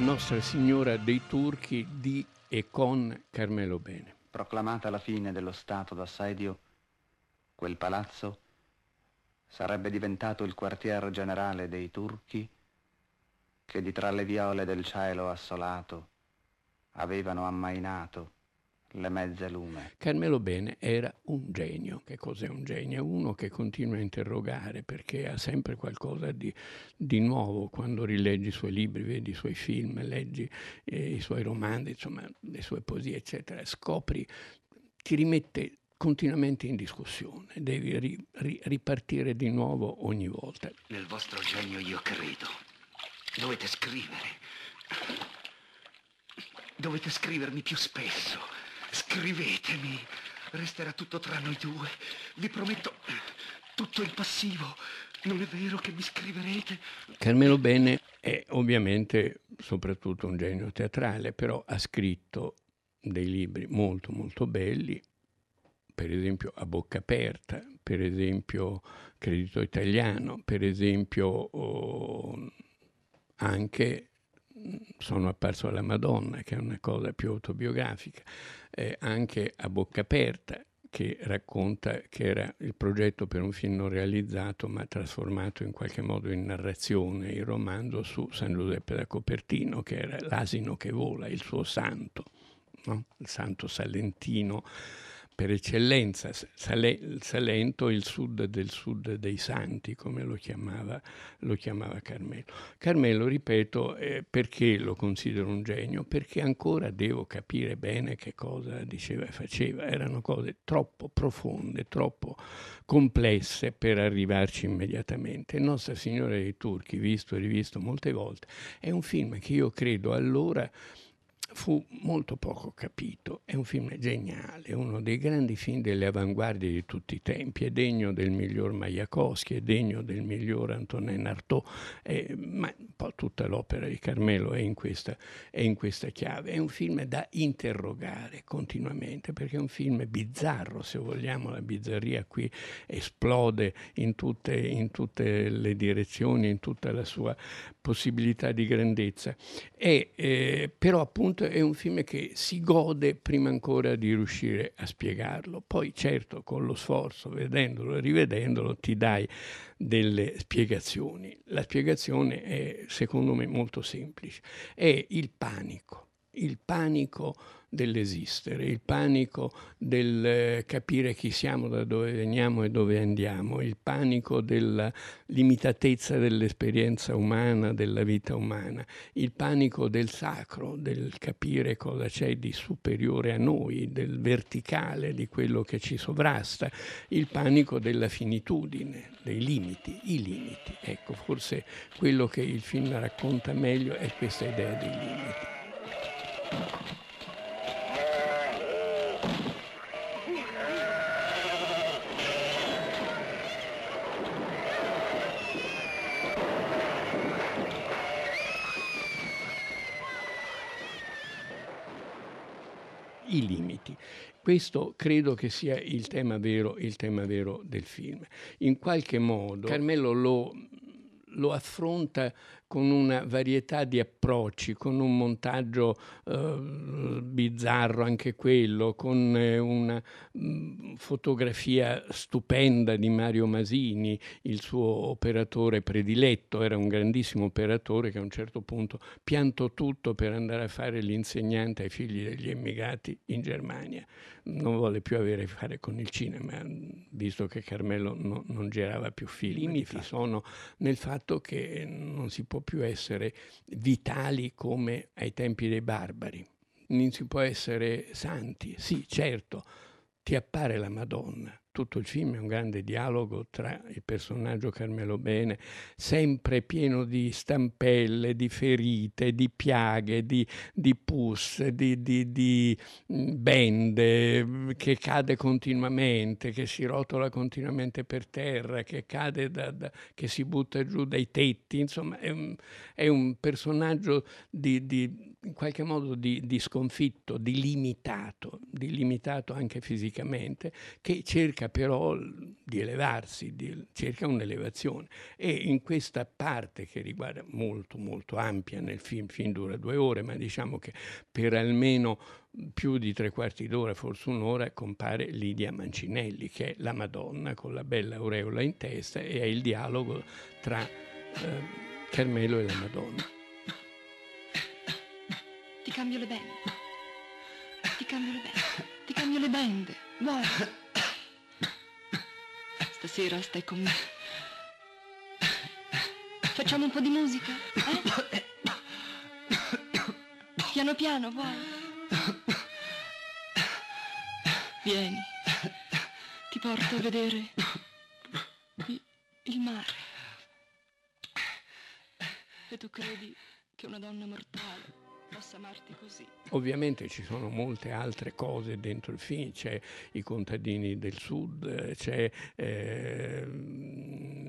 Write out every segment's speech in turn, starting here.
Nostra Signora dei Turchi di e con Carmelo Bene. Proclamata la fine dello Stato d'assedio, quel palazzo sarebbe diventato il quartier generale dei turchi che di tra le viole del cielo assolato avevano ammainato le mezze lume. Carmelo Bene era un genio. Che cos'è un genio? Uno che continua a interrogare perché ha sempre qualcosa di, di nuovo quando rileggi i suoi libri, vedi i suoi film, leggi eh, i suoi romanzi, insomma le sue poesie, eccetera. Scopri, ti rimette continuamente in discussione, devi ri, ri, ripartire di nuovo ogni volta. Nel vostro genio io credo. Dovete scrivere. Dovete scrivermi più spesso. Scrivetemi. Resterà tutto tra noi due. Vi prometto tutto il passivo. Non è vero che mi scriverete? Carmelo Bene è ovviamente soprattutto un genio teatrale, però ha scritto dei libri molto molto belli, per esempio A bocca aperta, per esempio Credito italiano, per esempio oh, anche sono apparso alla Madonna, che è una cosa più autobiografica, eh, anche a bocca aperta, che racconta che era il progetto per un film non realizzato ma trasformato in qualche modo in narrazione, il romanzo su San Giuseppe da Copertino, che era l'asino che vola, il suo santo, no? il santo salentino per eccellenza, Salento il sud del sud dei santi, come lo chiamava, lo chiamava Carmelo. Carmelo, ripeto, eh, perché lo considero un genio? Perché ancora devo capire bene che cosa diceva e faceva. Erano cose troppo profonde, troppo complesse per arrivarci immediatamente. Nostra Signora dei Turchi, visto e rivisto molte volte, è un film che io credo allora fu molto poco capito. È un film geniale, uno dei grandi film delle avanguardie di tutti i tempi, è degno del miglior Majakowski, è degno del miglior Antonin Artaud, eh, ma un po' tutta l'opera di Carmelo è in, questa, è in questa chiave. È un film da interrogare continuamente, perché è un film bizzarro, se vogliamo, la bizzarria qui esplode in tutte, in tutte le direzioni, in tutta la sua possibilità di grandezza. E, eh, però appunto è un film che si gode prima ancora di riuscire a spiegarlo. Poi certo con lo sforzo, vedendolo e rivedendolo, ti dai delle spiegazioni. La spiegazione è secondo me molto semplice. È il panico. Il panico dell'esistere, il panico del eh, capire chi siamo, da dove veniamo e dove andiamo, il panico della limitatezza dell'esperienza umana, della vita umana, il panico del sacro, del capire cosa c'è di superiore a noi, del verticale, di quello che ci sovrasta, il panico della finitudine, dei limiti, i limiti. Ecco, forse quello che il film racconta meglio è questa idea dei limiti. I limiti. Questo credo che sia il tema vero, il tema vero del film. In qualche modo Carmelo lo, lo affronta con una varietà di approcci, con un montaggio eh, bizzarro anche quello, con eh, una mh, mm, fotografia stupenda di Mario Masini, il suo operatore prediletto, era un grandissimo operatore che a un certo punto piantò tutto per andare a fare l'insegnante ai figli degli emigrati in Germania. Non vuole più avere a che fare con il cinema, visto che Carmelo no, non girava più film. I limiti sono nel fatto che non si può più essere vitali come ai tempi dei barbari. Non si può essere santi. Sì, certo, ti appare la Madonna, tutto il film è un grande dialogo tra il personaggio Carmelo Bene, sempre pieno di stampelle, di ferite, di piaghe, di, di pus, di, di, di, mm, bende, che cade continuamente, che si rotola continuamente per terra, che cade da, da, che si butta giù dai tetti, insomma è un, è un personaggio di, in qualche modo di sconfitto, di limitato, di limitato anche fisicamente, che cerca cerca però di elevarsi, di, cerca un'elevazione e in questa parte che riguarda molto molto ampia nel film, il film dura due ore, ma diciamo che per almeno più di tre quarti d'ora, forse un'ora, compare Lidia Mancinelli, che è la Madonna con la bella aureola in testa e è il dialogo tra eh, Carmelo e la Madonna. Ti cambio le bende. Ti cambio le bende. Ti cambio le bende. Vuoi? Stasera stai con me. Facciamo un po' di musica, eh? Piano piano, vuoi? Vieni, ti porto a vedere il, mare. E tu credi che una donna mortale possa amarti così? Ovviamente ci sono molte altre cose dentro il film, c'è i contadini del sud, c'è eh,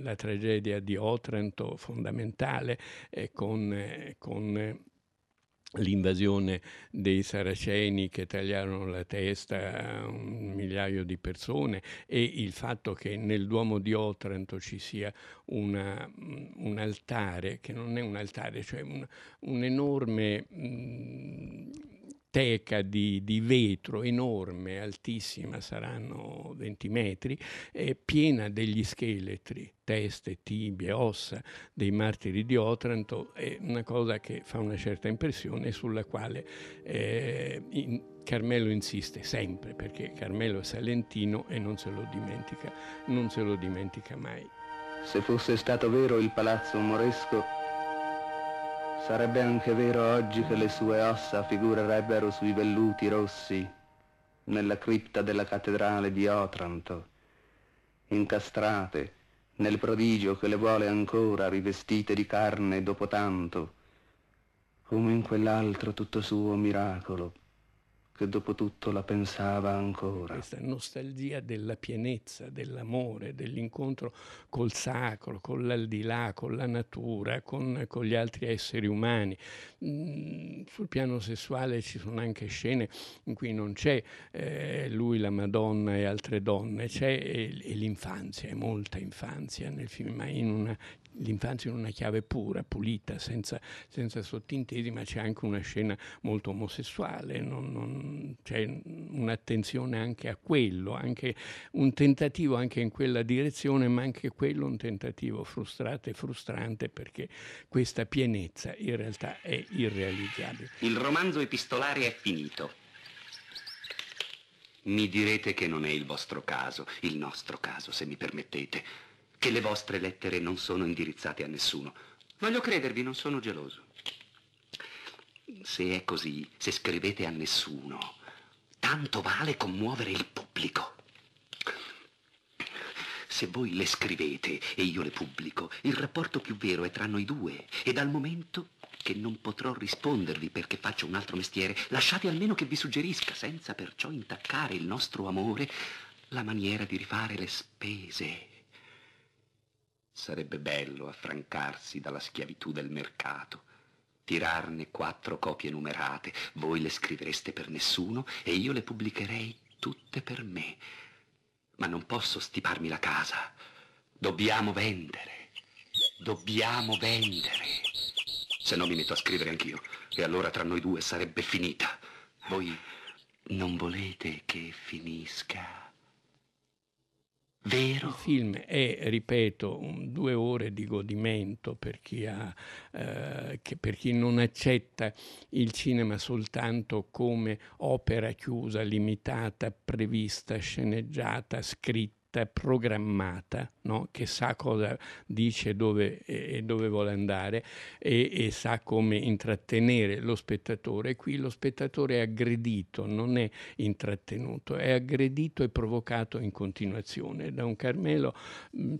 la tragedia di Otranto fondamentale eh, con, eh, con l'invasione dei saraceni che tagliarono la testa a un migliaio di persone e il fatto che nel Duomo di Otranto ci sia una, un altare, che non è un altare, cioè un, un enorme... Mh, teca di, di, vetro enorme, altissima, saranno 20 metri, eh, piena degli scheletri, teste, tibie, ossa dei martiri di Otranto, è una cosa che fa una certa impressione sulla quale eh, in, Carmelo insiste sempre, perché Carmelo è salentino e non se lo dimentica, non se lo dimentica mai. Se fosse stato vero il palazzo moresco, Sarebbe anche vero oggi che le sue ossa figurerebbero sui velluti rossi nella cripta della cattedrale di Otranto, incastrate nel prodigio che le vuole ancora rivestite di carne dopo tanto, come in quell'altro tutto suo miracolo che dopo tutto la pensava ancora. Questa nostalgia della pienezza, dell'amore, dell'incontro col sacro, con l'aldilà, con la natura, con, con gli altri esseri umani. Mm, sul piano sessuale ci sono anche scene in cui non c'è eh, lui, la Madonna e altre donne, c'è e, e l'infanzia, è molta infanzia nel film, ma in una l'infanzia in una chiave pura, pulita, senza, senza sottintesi, ma c'è anche una scena molto omosessuale, non, non, c'è un'attenzione anche a quello, anche un tentativo anche in quella direzione, ma anche quello un tentativo frustrato e frustrante perché questa pienezza in realtà è irrealizzabile. Il romanzo epistolare è finito. Mi direte che non è il vostro caso, il nostro caso, se mi permettete che le vostre lettere non sono indirizzate a nessuno. Voglio credervi, non sono geloso. Se è così, se scrivete a nessuno, tanto vale commuovere il pubblico. Se voi le scrivete e io le pubblico, il rapporto più vero è tra noi due e dal momento che non potrò rispondervi perché faccio un altro mestiere, lasciate almeno che vi suggerisca, senza perciò intaccare il nostro amore, la maniera di rifare le spese Sarebbe bello affrancarsi dalla schiavitù del mercato, tirarne quattro copie numerate, voi le scrivereste per nessuno e io le pubblicherei tutte per me. Ma non posso stiparmi la casa. Dobbiamo vendere. Dobbiamo vendere. Se no mi metto a scrivere anch'io e allora tra noi due sarebbe finita. Voi non volete che finisca? Vero. Il film è, ripeto, due ore di godimento per chi, ha, eh, per chi, non accetta il cinema soltanto come opera chiusa, limitata, prevista, sceneggiata, scritta programmata, no? che sa cosa dice dove, e dove vuole andare e, e, sa come intrattenere lo spettatore. Qui lo spettatore è aggredito, non è intrattenuto, è aggredito e provocato in continuazione da un Carmelo mh,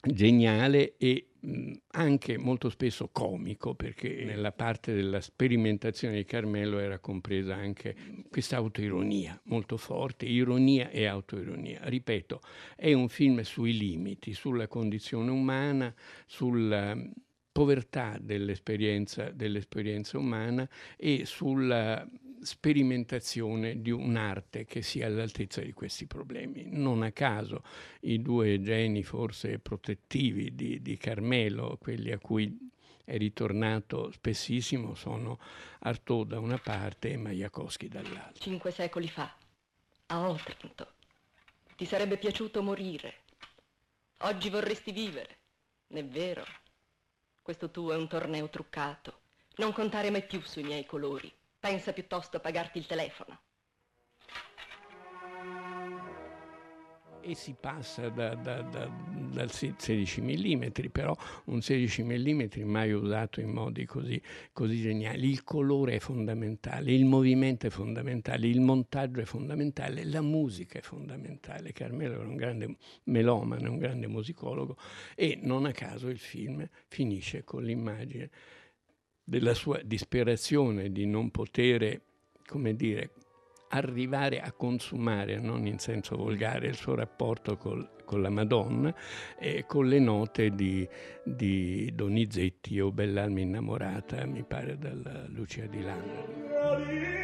geniale e anche molto spesso comico, perché nella parte della sperimentazione di Carmelo era compresa anche questa autoironia molto forte, ironia e autoironia. Ripeto, è un film sui limiti, sulla condizione umana, sulla povertà dell'esperienza, dell'esperienza umana e sulla sperimentazione di un'arte che sia all'altezza di questi problemi. Non a caso i due geni forse protettivi di, di Carmelo, quelli a cui è ritornato spessissimo, sono Artaud da una parte e Majakowski dall'altra. Cinque secoli fa, a Otranto, ti sarebbe piaciuto morire. Oggi vorresti vivere, è vero? Questo tuo è un torneo truccato. Non contare mai più sui miei colori. Pensa piuttosto a pagarti il telefono. e si passa da, da, da, dal 16 mm, però un 16 mm mai usato in modi così, così geniali. Il colore è fondamentale, il movimento è fondamentale, il montaggio è fondamentale, la musica è fondamentale. Carmelo era un grande melomane, un grande musicologo e non a caso il film finisce con l'immagine della sua disperazione di non poter, come dire, arrivare a consumare, non in senso volgare, il suo rapporto col, con la Madonna e con le note di, di Donizetti o Bellalma innamorata, mi pare, dalla Lucia di Landa.